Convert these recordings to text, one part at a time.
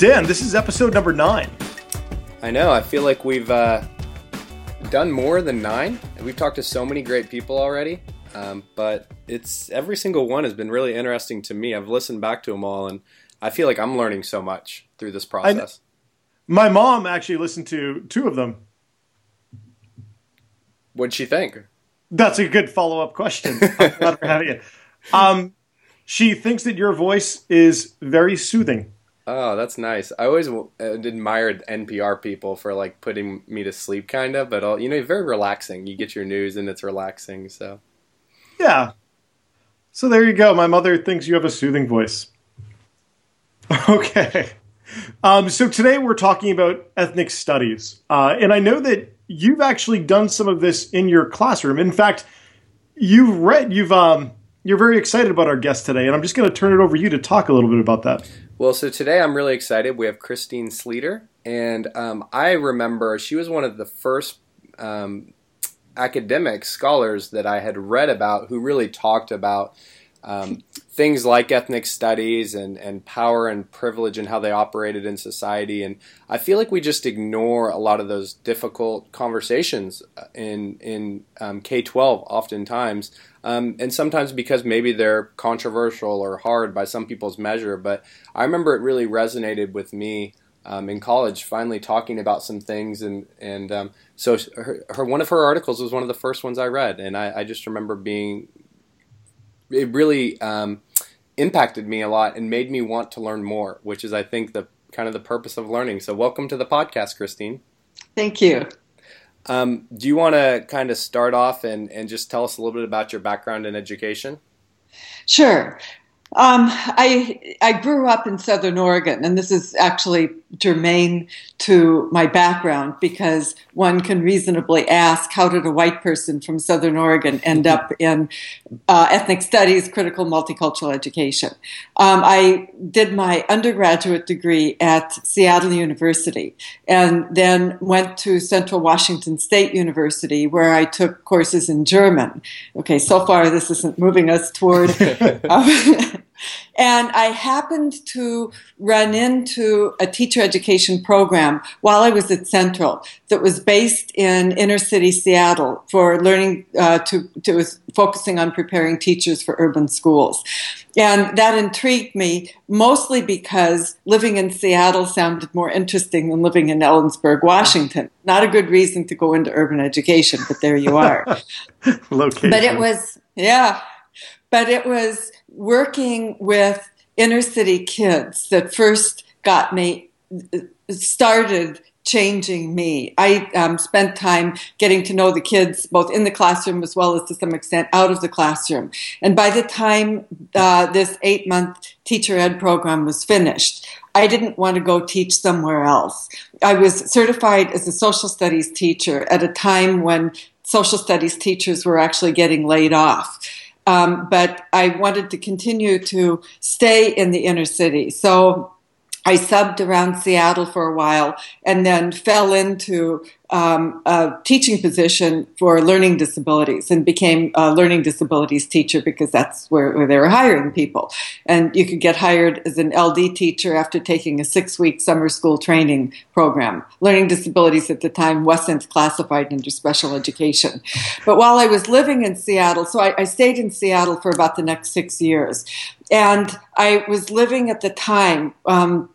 Dan, this is episode number nine. I know. I feel like we've uh, done more than nine. We've talked to so many great people already, um, but it's every single one has been really interesting to me. I've listened back to them all, and I feel like I'm learning so much through this process. my mom actually listened to two of them. What'd she think? That's a good follow up question. um, she thinks that your voice is very soothing. Oh, that's nice. I always uh, admired NPR people for like putting me to sleep, kind of. But you know, very relaxing. You get your news and it's relaxing. So, yeah. So there you go. My mother thinks you have a soothing voice. Okay. Um, so today we're talking about ethnic studies, uh, and I know that you've actually done some of this in your classroom. In fact, you've read, you've um, you're very excited about our guest today, and I'm just going to turn it over to you to talk a little bit about that. Well, so today I'm really excited. We have Christine Sleeter, and um, I remember she was one of the first um, academic scholars that I had read about who really talked about um, things like ethnic studies and, and power and privilege and how they operated in society. And I feel like we just ignore a lot of those difficult conversations in, in um, K 12 oftentimes. Um, and sometimes because maybe they're controversial or hard by some people's measure. But I remember it really resonated with me. Um, in college, finally talking about some things, and and um, so her, her, one of her articles was one of the first ones I read, and I, I just remember being it really um, impacted me a lot and made me want to learn more, which is, I think, the kind of the purpose of learning. So, welcome to the podcast, Christine. Thank you. Um, do you want to kind of start off and, and just tell us a little bit about your background in education? Sure. Um, I I grew up in Southern Oregon, and this is actually germane to my background because one can reasonably ask, how did a white person from Southern Oregon end up in uh, ethnic studies, critical multicultural education? Um, I did my undergraduate degree at Seattle University, and then went to Central Washington State University, where I took courses in German. Okay, so far this isn't moving us toward. Um, and I happened to run into a teacher education program while I was at Central that was based in inner city Seattle for learning uh, to, to was focusing on preparing teachers for urban schools. And that intrigued me mostly because living in Seattle sounded more interesting than living in Ellensburg, Washington. Not a good reason to go into urban education, but there you are. Location. But it was, yeah, but it was working with inner city kids that first got me started changing me. I um, spent time getting to know the kids both in the classroom as well as to some extent out of the classroom. And by the time uh, this eight month teacher ed program was finished, I didn't want to go teach somewhere else. I was certified as a social studies teacher at a time when social studies teachers were actually getting laid off. Um, but I wanted to continue to stay in the inner city. So I subbed around Seattle for a while and then fell into um, a teaching position for learning disabilities and became a learning disabilities teacher because that's where, where, they were hiring people. And you could get hired as an LD teacher after taking a six week summer school training program. Learning disabilities at the time wasn't classified under special education. But while I was living in Seattle, so I, I stayed in Seattle for about the next six years. And I was living at the time. Um,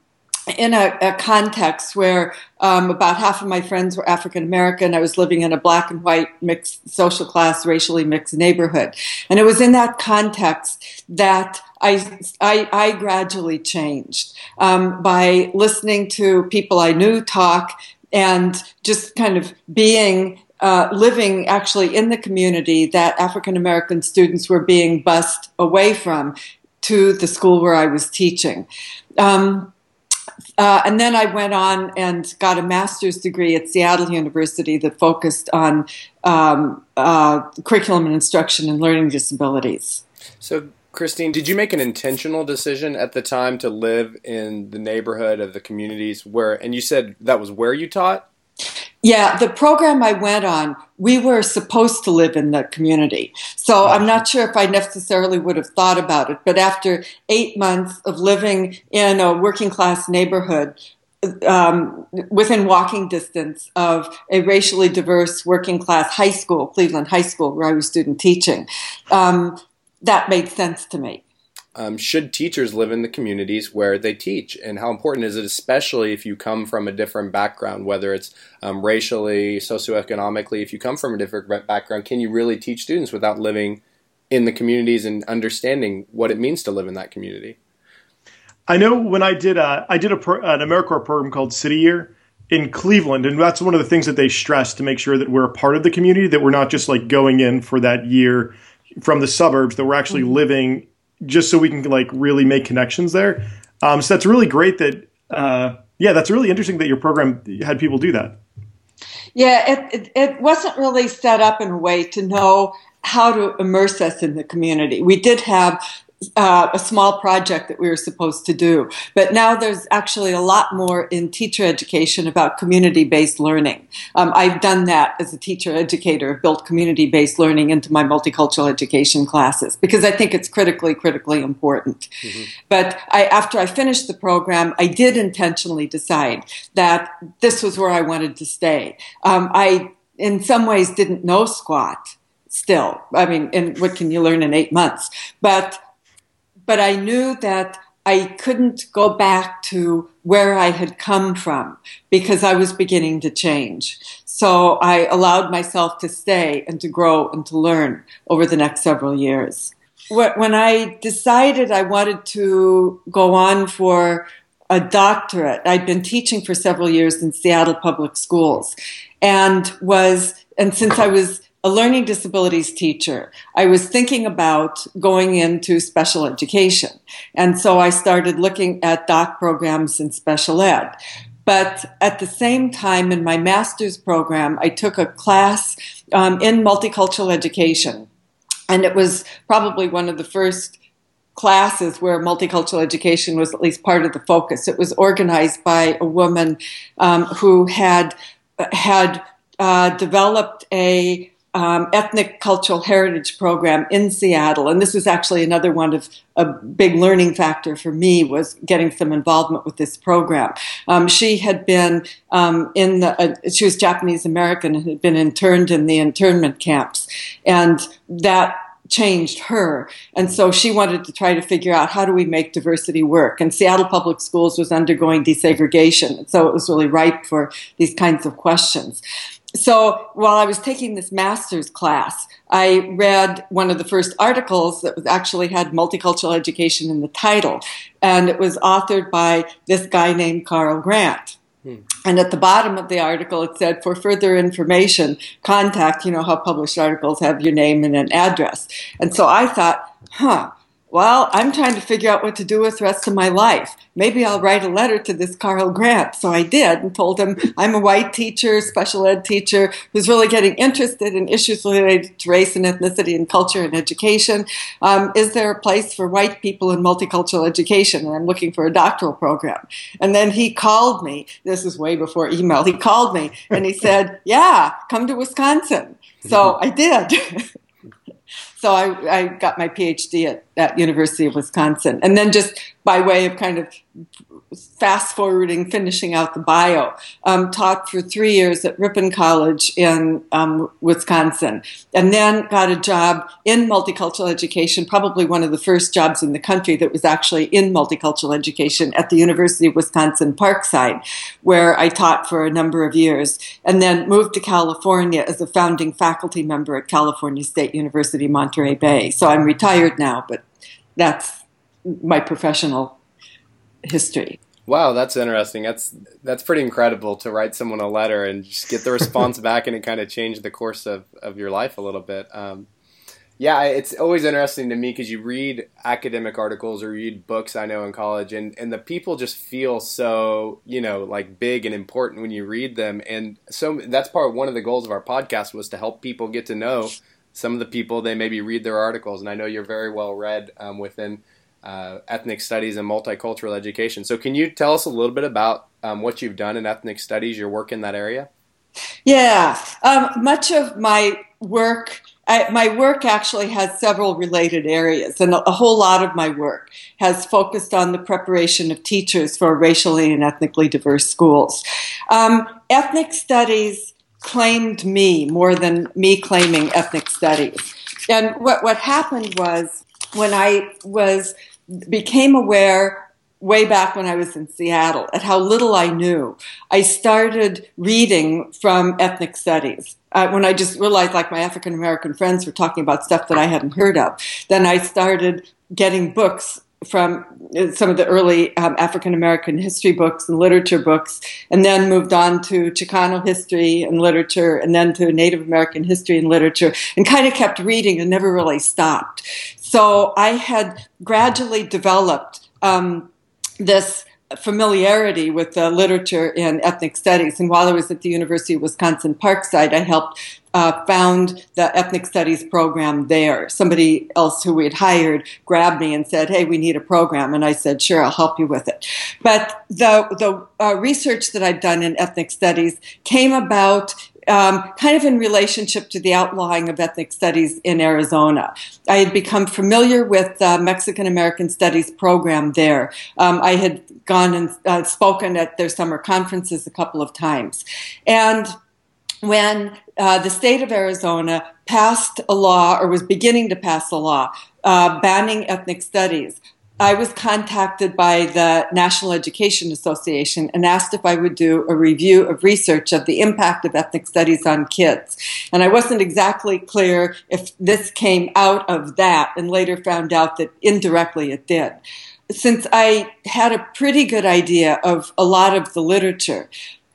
in a, a, context where um, about half of my friends were African American. I was living in a black and white mixed social class, racially mixed neighborhood. And it was in that context that I, I, I gradually changed um, by listening to people I knew talk and just kind of being uh, living actually in the community that African American students were being bussed away from to the school where I was teaching. Um, uh, and then I went on and got a master's degree at Seattle University that focused on um, uh, curriculum and instruction and learning disabilities. So, Christine, did you make an intentional decision at the time to live in the neighborhood of the communities where, and you said that was where you taught? Yeah, the program I went on, we were supposed to live in the community. So I'm not sure if I necessarily would have thought about it. But after eight months of living in a working class neighborhood, um, within walking distance of a racially diverse working class high school, Cleveland High School, where I was student teaching, um, that made sense to me um, should teachers live in the communities where they teach? And how important is it, especially if you come from a different background, whether it's um, racially, socioeconomically, if you come from a different background, can you really teach students without living in the communities and understanding what it means to live in that community? I know when I did a, I did a pro, an AmeriCorps program called City Year in Cleveland, and that's one of the things that they stress to make sure that we're a part of the community, that we're not just like going in for that year from the suburbs, that we're actually mm-hmm. living just so we can like really make connections there. Um, so that's really great that, uh, yeah, that's really interesting that your program had people do that. Yeah, it, it, it wasn't really set up in a way to know how to immerse us in the community. We did have uh, a small project that we were supposed to do. But now there's actually a lot more in teacher education about community based learning. Um, I've done that as a teacher educator, built community based learning into my multicultural education classes because I think it's critically, critically important. Mm-hmm. But I, after I finished the program, I did intentionally decide that this was where I wanted to stay. Um, I, in some ways, didn't know squat still. I mean, and what can you learn in eight months? But but I knew that I couldn't go back to where I had come from because I was beginning to change. So I allowed myself to stay and to grow and to learn over the next several years. When I decided I wanted to go on for a doctorate, I'd been teaching for several years in Seattle public schools and was, and since I was a learning disabilities teacher, I was thinking about going into special education. And so I started looking at doc programs in special ed. But at the same time, in my master's program, I took a class um, in multicultural education. And it was probably one of the first classes where multicultural education was at least part of the focus. It was organized by a woman um, who had had uh, developed a um, ethnic cultural heritage program in Seattle, and this was actually another one of a big learning factor for me was getting some involvement with this program. Um, she had been um, in the uh, she was Japanese American and had been interned in the internment camps, and that changed her. And so she wanted to try to figure out how do we make diversity work. And Seattle Public Schools was undergoing desegregation. So it was really ripe for these kinds of questions so while I was taking this master's class, I read one of the first articles that was actually had multicultural education in the title, and it was authored by this guy named Carl Grant. Hmm. And at the bottom of the article, it said, for further information, contact, you know, how published articles have your name and an address. And so I thought, huh, well, I'm trying to figure out what to do with the rest of my life. Maybe I'll write a letter to this Carl Grant. So I did and told him I'm a white teacher, special ed teacher, who's really getting interested in issues related to race and ethnicity and culture and education. Um, is there a place for white people in multicultural education? And I'm looking for a doctoral program. And then he called me. This is way before email. He called me and he said, Yeah, come to Wisconsin. So I did. so I, I, got my PhD at, at University of Wisconsin, and then just by way of kind of fast forwarding, finishing out the bio, um, taught for three years at Ripon College in um, Wisconsin, and then got a job in multicultural education, probably one of the first jobs in the country that was actually in multicultural education at the University of Wisconsin Parkside, where I taught for a number of years, and then moved to California as a founding faculty member at California State University, Monterey Bay. So I'm retired now, but that's my professional history. Wow, that's interesting. That's that's pretty incredible to write someone a letter and just get the response back, and it kind of changed the course of, of your life a little bit. Um, Yeah, it's always interesting to me because you read academic articles or read books I know in college, and, and the people just feel so, you know, like big and important when you read them. And so that's part one of the goals of our podcast was to help people get to know some of the people they maybe read their articles. And I know you're very well read um, within uh, ethnic studies and multicultural education. So, can you tell us a little bit about um, what you've done in ethnic studies, your work in that area? Yeah, um, much of my work. I, my work actually has several related areas, and a, whole lot of my work has focused on the preparation of teachers for racially and ethnically diverse schools. Um, ethnic studies claimed me more than me claiming ethnic studies. And what, what happened was when I was became aware way back when I was in Seattle at how little I knew. I started reading from ethnic studies. Uh, when I just realized like my African American friends were talking about stuff that I hadn't heard of, then I started getting books from uh, some of the early um, African American history books and literature books, and then moved on to Chicano history and literature, and then to Native American history and literature, and kind of kept reading and never really stopped. So I had gradually developed um, this familiarity with the literature in ethnic studies. And while I was at the University of Wisconsin Parkside, I helped uh, found the ethnic studies program there. Somebody else who we had hired grabbed me and said, "Hey, we need a program," and I said, "Sure, I'll help you with it." But the the uh, research that I'd done in ethnic studies came about um, kind of in relationship to the outlawing of ethnic studies in Arizona. I had become familiar with the Mexican American Studies program there. Um, I had gone and uh, spoken at their summer conferences a couple of times. And when uh, the state of Arizona passed a law or was beginning to pass a law uh, banning ethnic studies, I was contacted by the National Education Association and asked if I would do a review of research of the impact of ethnic studies on kids. And I wasn't exactly clear if this came out of that and later found out that indirectly it did. Since I had a pretty good idea of a lot of the literature,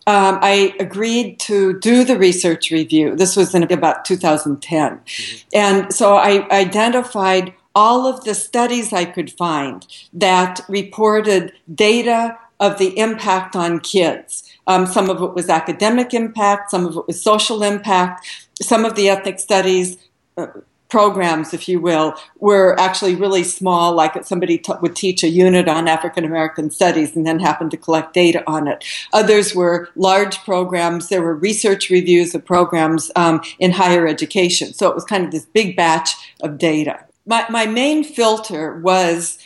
um, I agreed to do the research review. This was in about 2010. Mm-hmm. And so I identified all of the studies I could find that reported data of the impact on kids. Um, some of it was academic impact, some of it was social impact, some of the ethnic studies. Uh, programs, if you will, were actually really small, like somebody t- would teach a unit on African American studies and then happen to collect data on it. Others were large programs. There were research reviews of programs um, in higher education. So it was kind of this big batch of data my, my main filter was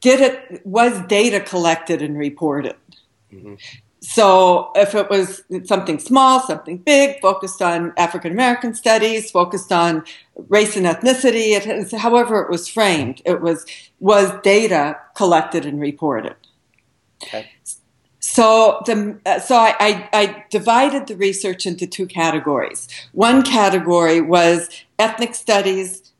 did it was data collected and reported mm-hmm. so if it was something small something big focused on african american studies focused on race and ethnicity it, however it was framed it was was data collected and reported okay. So, the, so I, I, I, divided the research into two categories. One category was ethnic studies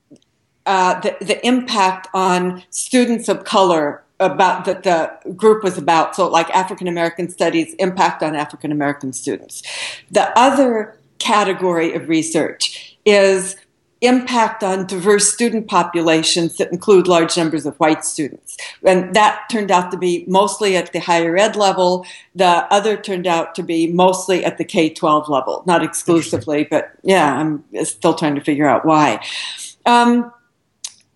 uh, the, the impact on students of color about that the group was about. So, like African American studies, impact on African American students. The other category of research is impact on diverse student populations that include large numbers of white students. And that turned out to be mostly at the higher ed level. The other turned out to be mostly at the K 12 level, not exclusively, but yeah, I'm still trying to figure out why. Um,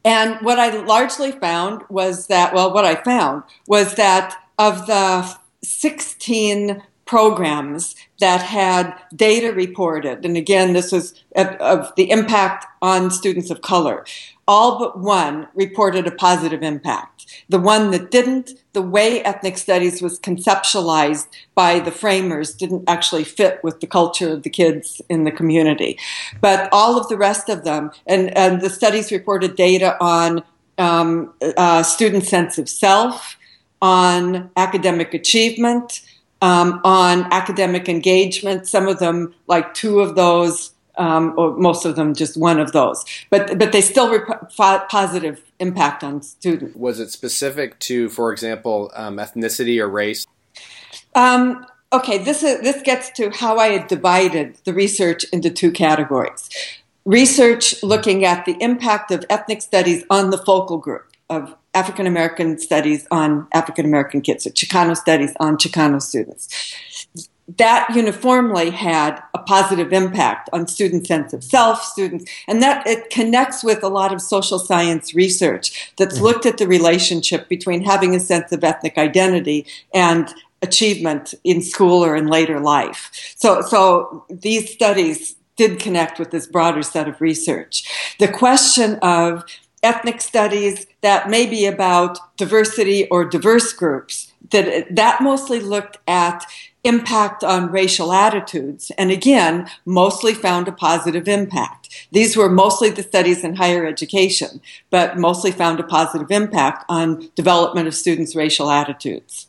and what I largely found was that, well, what I found was that of the 16 programs that had data reported, and again, this was of the impact on students of color, all but one reported a positive impact. The one that didn't, the way ethnic studies was conceptualized by the framers didn't actually fit with the culture of the kids in the community. But all of the rest of them, and, and the studies reported data on um, uh, student sense of self, on academic achievement, um, on academic engagement. Some of them, like two of those, um, or most of them just one of those. But but they still rep- positive impact on students. Was it specific to, for example, um, ethnicity or race? Um, okay, this is this gets to how I had divided the research into two categories. research looking at the impact of ethnic studies on the focal group of African American studies on African American kids, or Chicano studies on Chicano students. That uniformly had positive impact on student sense of self, students, and that it connects with a lot of social science research that's mm-hmm. looked at the relationship between having a sense of ethnic identity and achievement in school or in later life. So, so these studies did connect with this broader set of research. The question of ethnic studies that may be about diversity or diverse groups that that mostly looked at impact on racial attitudes and again mostly found a positive impact these were mostly the studies in higher education but mostly found a positive impact on development of students racial attitudes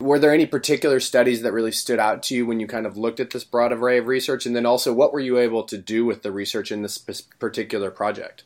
were there any particular studies that really stood out to you when you kind of looked at this broad array of research? And then also, what were you able to do with the research in this particular project?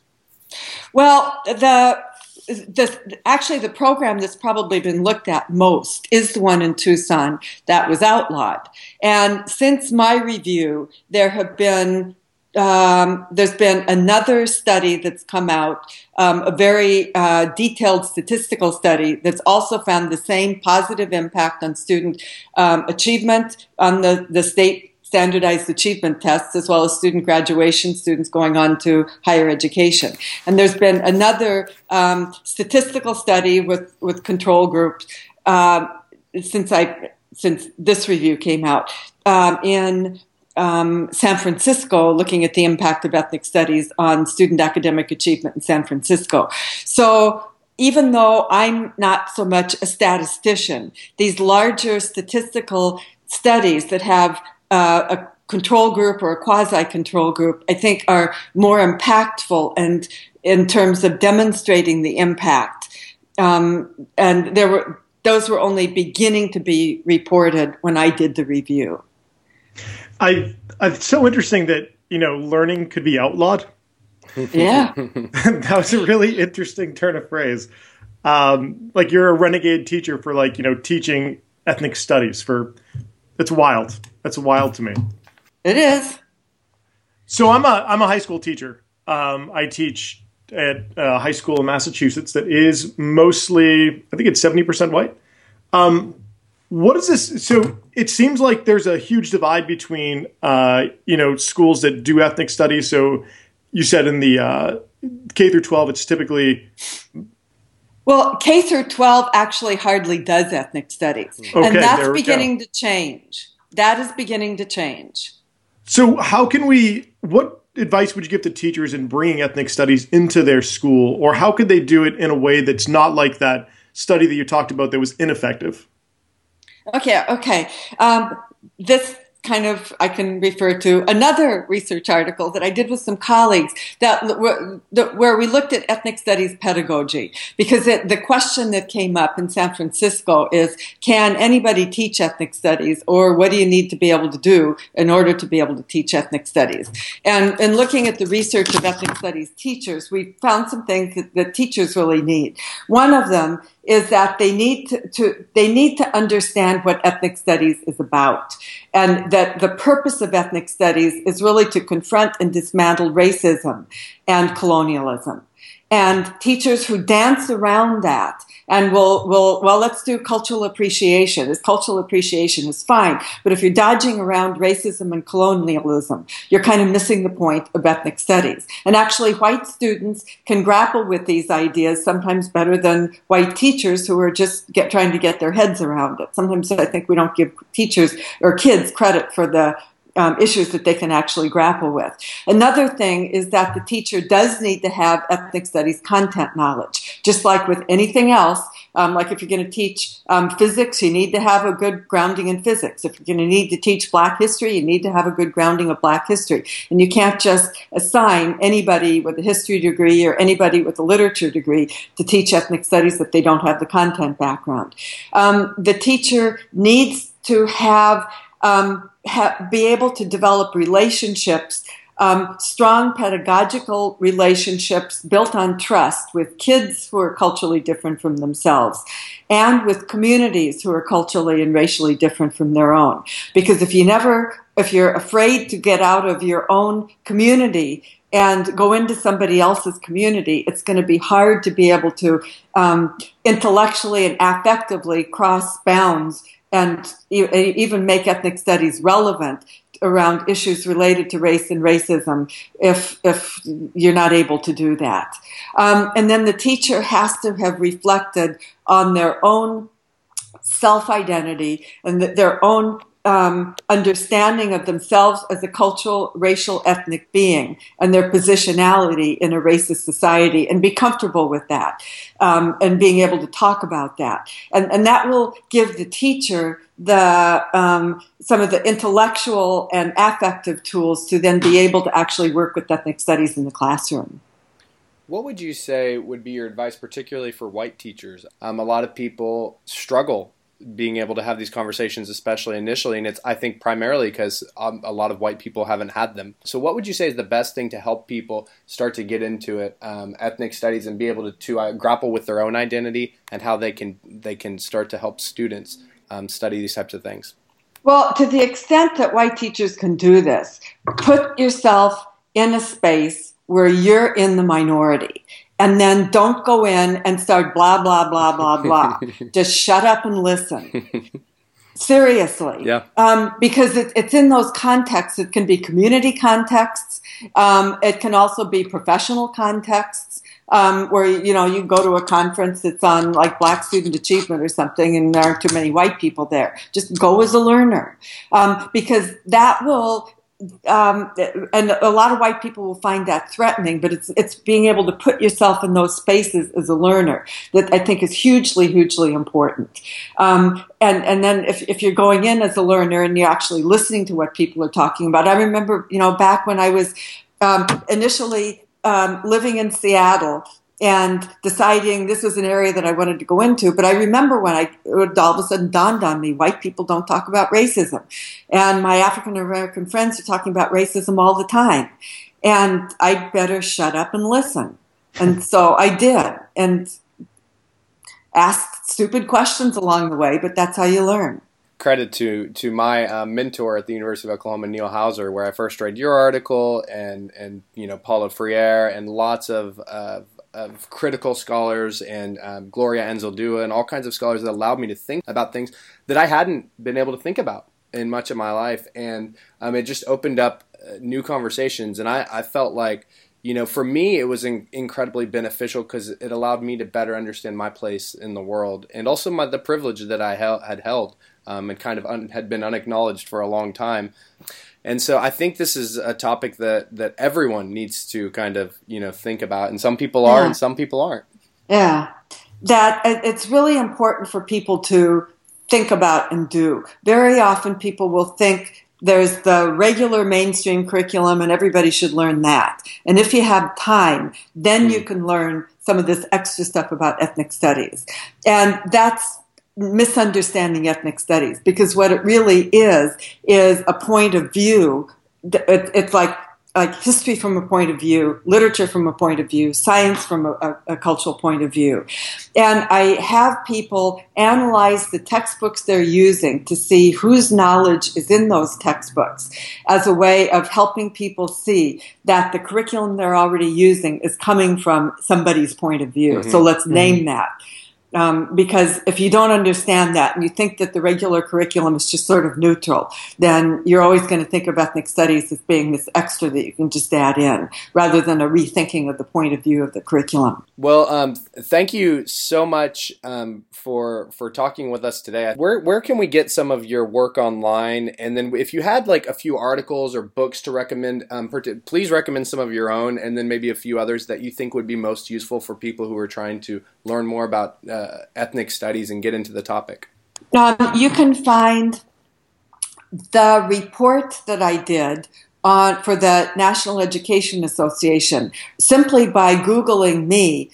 Well, the the, actually the program that's probably been looked at most is the one in Tucson that was outlawed. And since my review, there have been um, there's been another study that's come out, um, a very uh, detailed statistical study that's also found the same positive impact on student um, achievement on the, the state standardized achievement tests, as well as student graduation, students going on to higher education. And there's been another um, statistical study with, with control groups uh, since I since this review came out um, in um, San Francisco, looking at the impact of ethnic studies on student academic achievement in San Francisco. So even though I'm not so much a statistician, these larger statistical studies that have uh, a control group or a quasi control group, I think are more impactful and in terms of demonstrating the impact. Um, and there were those were only beginning to be reported when I did the review. I, it's so interesting that you know learning could be outlawed. Yeah, that was a really interesting turn of phrase. Um, like you're a renegade teacher for like you know teaching ethnic studies for. It's wild. That's wild to me. It is. So I'm a I'm a high school teacher. Um, I teach at a high school in Massachusetts that is mostly I think it's seventy percent white. Um, what is this? So it seems like there's a huge divide between, uh, you know, schools that do ethnic studies. So you said in the uh, K through 12, it's typically. Well, K through 12 actually hardly does ethnic studies. Okay, and that's beginning to change. That is beginning to change. So, how can we, what advice would you give to teachers in bringing ethnic studies into their school? Or how could they do it in a way that's not like that study that you talked about that was ineffective? Okay, okay. Um, this kind of I can refer to another research article that I did with some colleagues that where we looked at ethnic studies pedagogy. Because it, the question that came up in San Francisco is can anybody teach ethnic studies or what do you need to be able to do in order to be able to teach ethnic studies? And in looking at the research of ethnic studies teachers we found some things that, that teachers really need. One of them is that they need to, to, they need to understand what ethnic studies is about. And that the purpose of ethnic studies is really to confront and dismantle racism and colonialism and teachers who dance around that and will will well let's do cultural appreciation. This cultural appreciation is fine. But if you're dodging around racism and colonialism you're kind of missing the point of ethnic studies. And actually white students can grapple with these ideas sometimes better than white teachers who are just get, trying to get their heads around it. Sometimes i think we don't give teachers or kids credit for the um, issues that they can actually grapple with. Another thing is that the teacher does need to have ethnic studies content knowledge, just like with anything else. Um, like if you're going to teach um, physics, you need to have a good grounding in physics. If you're going to need to teach black history, you need to have a good grounding of black history. And you can't just assign anybody with a history degree or anybody with a literature degree to teach ethnic studies if they don't have the content background. Um, the teacher needs to have um, ha- be able to develop relationships, um, strong pedagogical relationships built on trust with kids who are culturally different from themselves and with communities who are culturally and racially different from their own. Because if you never, if you're afraid to get out of your own community and go into somebody else's community, it's going to be hard to be able to um, intellectually and affectively cross bounds and even make ethnic studies relevant around issues related to race and racism if if you're not able to do that. Um, and then the teacher has to have reflected on their own self identity and their own um, understanding of themselves as a cultural, racial, ethnic being and their positionality in a racist society and be comfortable with that um, and being able to talk about that. And, and that will give the teacher the um, some of the intellectual and affective tools to then be able to actually work with ethnic studies in the classroom. What would you say would be your advice, particularly for white teachers? Um, a lot of people struggle being able to have these conversations, especially initially, and it's I think primarily because um, a lot of white people haven't had them. So, what would you say is the best thing to help people start to get into it, um, ethnic studies, and be able to, to uh, grapple with their own identity and how they can they can start to help students um, study these types of things? Well, to the extent that white teachers can do this, put yourself in a space where you're in the minority and then don't go in and start blah blah blah blah blah. Just shut up and listen. Seriously, yeah. Um, because it, it's in those contexts. It can be community contexts. Um, it can also be professional contexts. Um, where you know you go to a conference that's on like Black student achievement or something, and there aren't too many white people there. Just go as a learner, um, because that will um, and a lot of white people will find that threatening, but it's it's being able to put yourself in those spaces as a learner that I think is hugely, hugely important. Um, and and then if if you're going in as a learner and you're actually listening to what people are talking about, I remember you know back when I was um, initially um, living in Seattle and deciding this was an area that I wanted to go into. But I remember when I it all of a sudden dawned on me, white people don't talk about racism, and my African American friends are talking about racism all the time, and I better shut up and listen. And so I did, and asked stupid questions along the way, but that's how you learn credit to to my uh, mentor at the University of Oklahoma, Neil Houser, where I first read your article and and you know Paulo Freire and lots of uh, of critical scholars and um, Gloria Anzaldúa and all kinds of scholars that allowed me to think about things that I hadn't been able to think about in much of my life, and um, it just opened up uh, new conversations. And I, I, felt like, you know, for me, it was in, incredibly beneficial because it allowed me to better understand my place in the world and also my, the privilege that I held, had held um, and kind of un, had been unacknowledged for a long time. And so I think this is a topic that, that everyone needs to kind of, you know, think about. And some people are yeah. and some people aren't. Yeah. That it's really important for people to think about and do. Very often people will think there's the regular mainstream curriculum and everybody should learn that. And if you have time, then mm. you can learn some of this extra stuff about ethnic studies. And that's misunderstanding ethnic studies because what it really is is a point of view. It's like like history from a point of view, literature from a point of view, science from a, a, a, cultural point of view. And I have people analyze the textbooks they're using to see whose knowledge is in those textbooks as a way of helping people see that the curriculum they're already using is coming from somebody's point of view. Mm-hmm. So let's mm-hmm. name that. Um, because if you don't understand that and you think that the regular curriculum is just sort of neutral, then you're always going to think of ethnic studies as being this extra that you can just add in, rather than a rethinking of the point of view of the curriculum. Well, um, thank you so much um, for for talking with us today. Where where can we get some of your work online? And then if you had like a few articles or books to recommend, um, please recommend some of your own, and then maybe a few others that you think would be most useful for people who are trying to learn more about. Uh, uh, ethnic studies and get into the topic? Um, you can find the report that I did on, for the National Education Association simply by Googling me,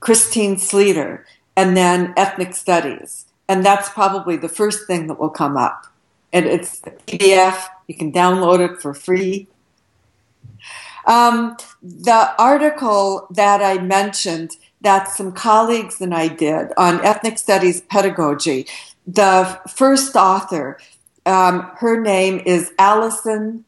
Christine Sleeter, and then ethnic studies. And that's probably the first thing that will come up. And it's a PDF, you can download it for free. Um, the article that I mentioned that some colleagues and I did on ethnic studies pedagogy. The first author, um, her name is Allison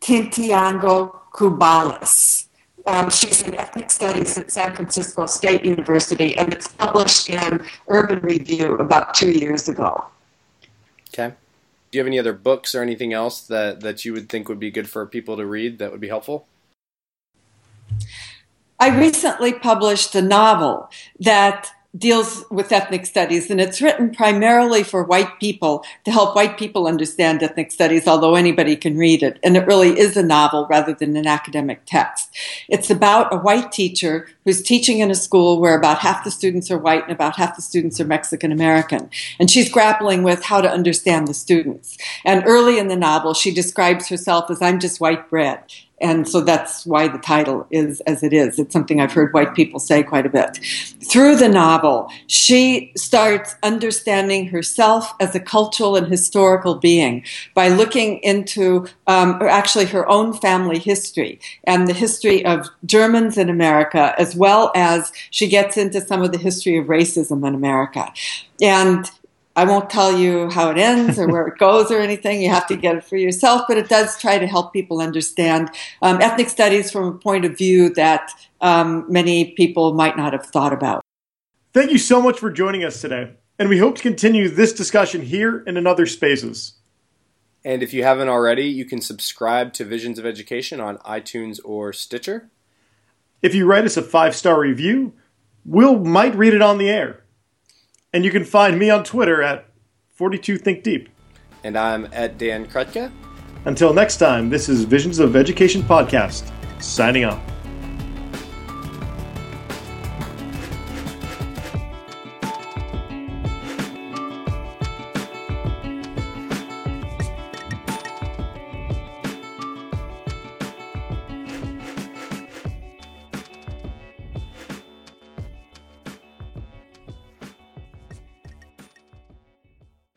Tintiango Kubalis. Um, she's in ethnic studies at San Francisco State University, and it's published in Urban Review about two years ago. Okay. Do you have any other books or anything else that, that you would think would be good for people to read that would be helpful? I recently published a novel that deals with ethnic studies, and it's written primarily for white people to help white people understand ethnic studies, although anybody can read it. And it really is a novel rather than an academic text. It's about a white teacher who's teaching in a school where about half the students are white and about half the students are Mexican American. And she's grappling with how to understand the students. And early in the novel, she describes herself as I'm just white bread and so that's why the title is as it is. It's something I've heard white people say quite a bit. Through the novel, she starts understanding herself as a cultural and historical being by looking into, um, actually her own family history and the history of Germans in America, as well as she gets into some of the history of racism in America. And I won't tell you how it ends or where it goes or anything. You have to get it for yourself, but it does try to help people understand um, ethnic studies from a point of view that um, many people might not have thought about. Thank you so much for joining us today, and we hope to continue this discussion here and in other spaces. And if you haven't already, you can subscribe to Visions of Education on iTunes or Stitcher. If you write us a five star review, we'll might read it on the air. And you can find me on Twitter at 42thinkdeep. And I'm at Dan Krutka. Until next time, this is Visions of Education Podcast, signing off.